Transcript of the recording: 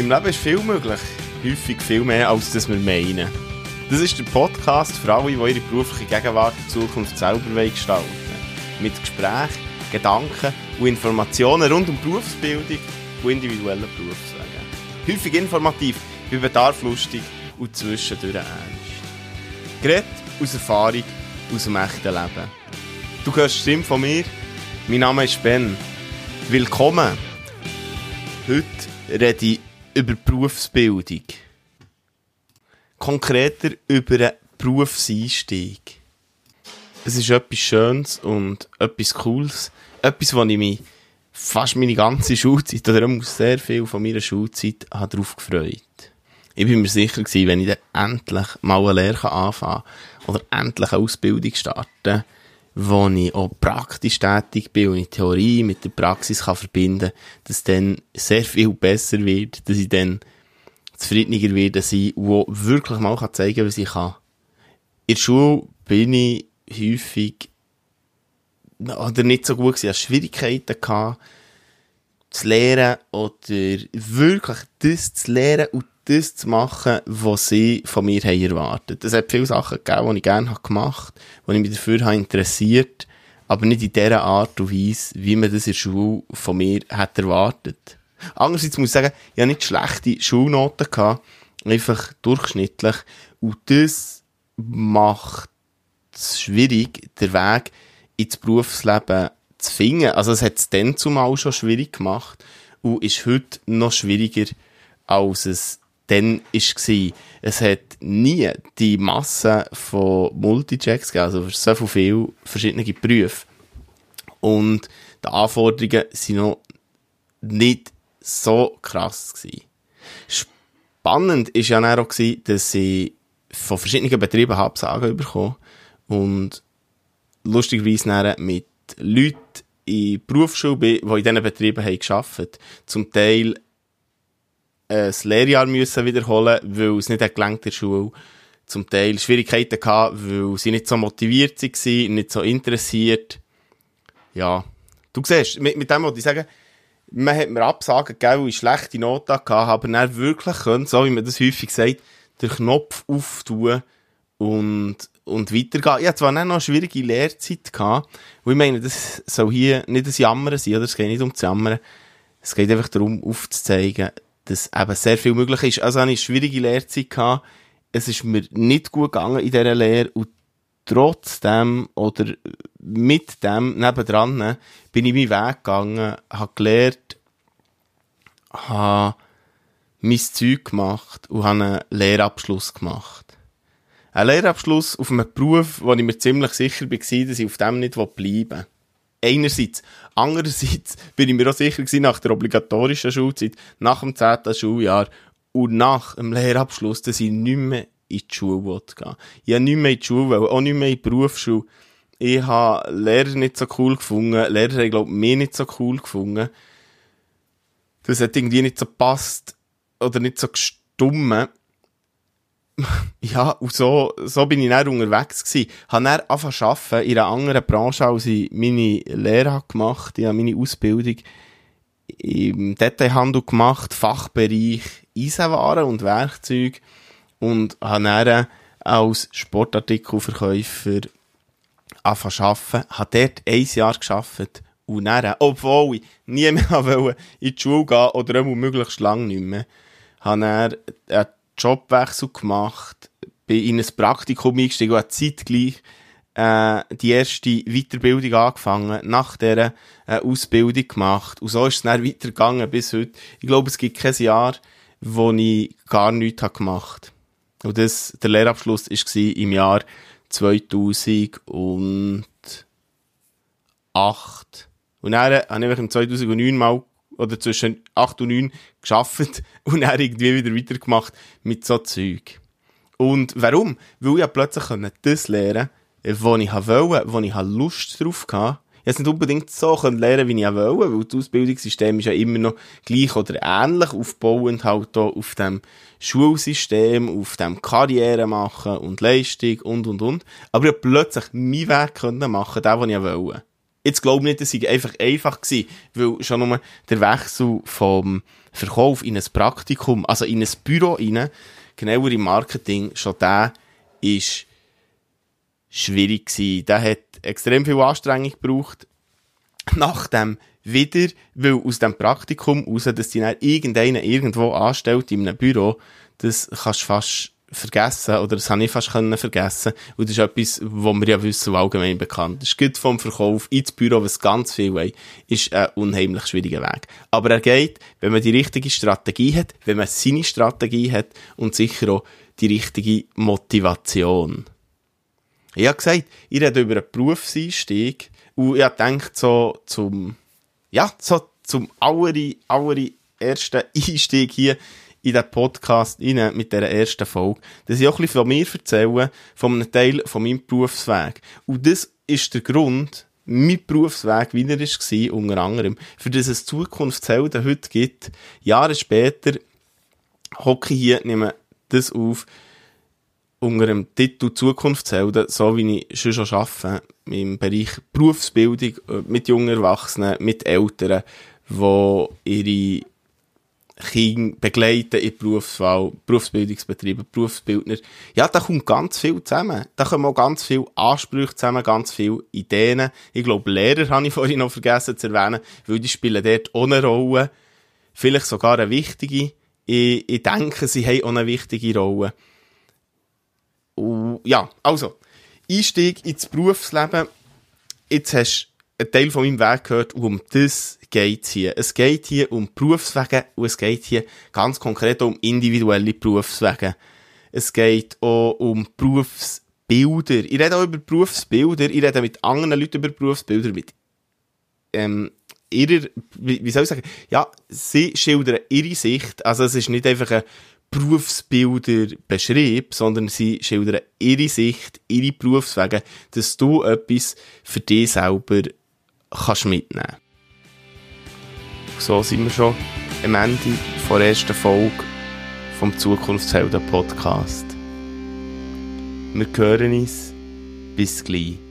Im Leben ist viel möglich. Häufig viel mehr, als das wir meinen. Das ist der Podcast für alle, die ihre berufliche Gegenwart und Zukunft selber gestalten. Mit Gesprächen, Gedanken und Informationen rund um Berufsbildung und individuelle Berufswege. Häufig informativ, bei Bedarf lustig und zwischendurch ernst. Gerät aus Erfahrung, aus dem echten Leben. Du hörst die Stimme von mir. Mein Name ist Ben. Willkommen. Heute rede ich über Berufsbildung. Konkreter über einen Berufseinstieg. Es ist etwas Schönes und etwas Cooles. Etwas, wo ich mich fast meine ganze Schulzeit, oder auch sehr viel von meiner Schulzeit, habe darauf gefreut. Ich bin mir sicher gewesen, wenn ich dann endlich mal eine Lehre anfangen kann oder endlich eine Ausbildung starten wo ich auch praktisch tätig bin und ich Theorie mit der Praxis kann verbinden kann, dass dann sehr viel besser wird, dass ich dann zufriedeniger werde sein, wo wirklich mal kann zeigen, was ich kann. In der Schule bin ich häufig oder nicht so gut gewesen, Schwierigkeiten gehabt, zu lernen oder wirklich das zu lernen und das zu machen, was sie von mir haben erwartet. Es hat viele Sachen gegeben, die ich gerne gemacht habe, die ich mich dafür habe interessiert, aber nicht in der Art und Weise, wie man das in der Schule von mir hat erwartet. Andererseits muss ich sagen, ich habe nicht schlechte Schulnoten gehabt, einfach durchschnittlich. Und das macht es schwierig, den Weg ins Berufsleben zu finden. Also es hat es dann zumal schon schwierig gemacht und ist heute noch schwieriger, als es dann war. Es hat nie die Masse von Multichecks gegeben, also so viele verschiedene Berufe. Und die Anforderungen waren noch nicht so krass gewesen. Spannend war ja auch, gewesen, dass sie von verschiedenen Betrieben Absagen bekommen und lustigerweise dann mit Leuten in Berufsschule bin, die in diesen Betrieben haben gearbeitet Zum Teil das Lehrjahr müssen wiederholen, weil es nicht gelangt in der Schule. Zum Teil Schwierigkeiten gehabt, weil sie nicht so motiviert waren, nicht so interessiert. Ja. Du siehst, mit, mit dem wollte ich sagen, man hat mir Absagen gegeben, weil ich schlechte Noten hatte, aber dann wirklich können, so wie man das häufig sagt, den Knopf auftun und, und weitergehen. Ich hatte zwar noch eine schwierige Lehrzeit gehabt, ich meine, das soll hier nicht ein Jammern sein, oder? Es geht nicht um zu jammern. Es geht einfach darum, aufzuzeigen, dass eben sehr viel möglich ist. Also hatte ich eine schwierige Lehrzeit gehabt. Es ist mir nicht gut gegangen in dieser Lehre und trotzdem oder mit dem nebendran ne, bin ich meinen Weg gegangen, habe gelernt, habe mein Zeug gemacht und habe einen Lehrabschluss gemacht. Ein Lehrabschluss auf einem Beruf, wo ich mir ziemlich sicher war, dass ich auf dem nicht bleiben will. Einerseits. Andererseits bin ich mir auch sicher gewesen, nach der obligatorischen Schulzeit, nach dem 10. Schuljahr und nach dem Lehrabschluss, dass ich nicht mehr in die Schule gehen Ich habe nicht mehr in die Schule, auch nicht mehr in die Berufsschule. Ich habe Lehrer nicht so cool gefunden. Lehrer haben, glaube ich, mich nicht so cool gefunden. Das hat irgendwie nicht so passt oder nicht so gestummen. ja, und so, so bin ich dann unterwegs gewesen. Habe dann angefangen arbeiten in einer anderen Branche, als ich meine Lehre gemacht habe. Ich habe meine Ausbildung im Detailhandel gemacht, Fachbereich Eisenwaren und Werkzeuge und habe dann als Sportartikelverkäufer angefangen zu arbeiten. Habe dort ein Jahr gearbeitet und dann, obwohl ich nie mehr in die Schule gehen oder möglichst lange nicht mehr, habe dann Jobwechsel gemacht, bin in ein Praktikum eingestiegen und habe zeitgleich äh, die erste Weiterbildung angefangen, nach dieser äh, Ausbildung gemacht. Und so ist es dann weitergegangen bis heute. Ich glaube, es gibt kein Jahr, wo ich gar nichts habe gemacht Und das, der Lehrabschluss war im Jahr 2008. Und dann habe ich im 2009 mal oder zwischen 8 und 9 geschafft und dann irgendwie wieder weitergemacht mit so Zeug. Und warum? Weil ich plötzlich das lernen was ich wollte, wo ich Lust drauf hatte. Ich es nicht unbedingt so lernen wie ich wollte, weil das Ausbildungssystem ist ja immer noch gleich oder ähnlich aufbauend halt auch auf dem Schulsystem, auf dem Karriere machen und Leistung und, und, und. Aber ich plötzlich meinen Weg machen, den, den ich wollte. Jetzt glaube ich nicht, dass es einfach einfach gewesen, weil schon nur der Wechsel vom Verkauf in ein Praktikum, also in ein Büro rein, genauer im Marketing, schon der ist schwierig gewesen. Der hat extrem viel Anstrengung gebraucht. Nach dem wieder, weil aus dem Praktikum raus, dass die dann irgendeinen irgendwo anstellt in einem Büro, das kannst du fast vergessen, oder das habe ich fast können vergessen. Und das ist etwas, was wir ja wissen, was allgemein bekannt ist. Geht vom Verkauf ins Büro, was ganz viel wollen, ist ein unheimlich schwieriger Weg. Aber er geht, wenn man die richtige Strategie hat, wenn man seine Strategie hat und sicher auch die richtige Motivation. Ich habe gesagt, ich rede über einen Berufseinstieg und ich habe so zum, ja, so zum aller, aller ersten Einstieg hier in den Podcast rein mit dieser ersten Folge, dass ich auch ein bisschen von mir erzähle, von einem Teil von meinem Berufsweg. Und das ist der Grund, mein Berufsweg, wie er war, unter anderem, für das es Zukunftshelden heute gibt. Jahre später hocke ich hier, nehme das auf, unter dem Titel Zukunftshelden, so wie ich schon schon arbeite, im Bereich Berufsbildung, äh, mit jungen Erwachsenen, mit Eltern, die ihre Kinder begleiten in Berufswahl, Berufsbildungsbetriebe, Berufsbildner. Ja, da kommt ganz viel zusammen. Da kommen auch ganz viele Ansprüche zusammen, ganz viele Ideen. Ich glaube, Lehrer habe ich vorhin noch vergessen zu erwähnen, weil die spielen dort auch eine Rolle. Vielleicht sogar eine wichtige. Ich, ich denke, sie haben auch eine wichtige Rolle. Und ja, also, Einstieg ins Berufsleben. Jetzt hast einen Teil von meinem Weg gehört und um das geht hier. Es geht hier um Berufswege und es geht hier ganz konkret um individuelle Berufswege. Es geht auch um Berufsbilder. Ich rede auch über Berufsbilder. Ich rede mit anderen Leuten über Berufsbilder, mit ähm, ihrer, wie, wie soll ich sagen, ja, sie schildern ihre Sicht. Also es ist nicht einfach ein Berufsbilder beschrieb, sondern sie schildern ihre Sicht, ihre Berufswege, dass du etwas für dich selber kannst mitnehmen. So sind wir schon am Ende der ersten Folge vom Zukunftshelden Podcast. Wir hören uns. Bis gleich.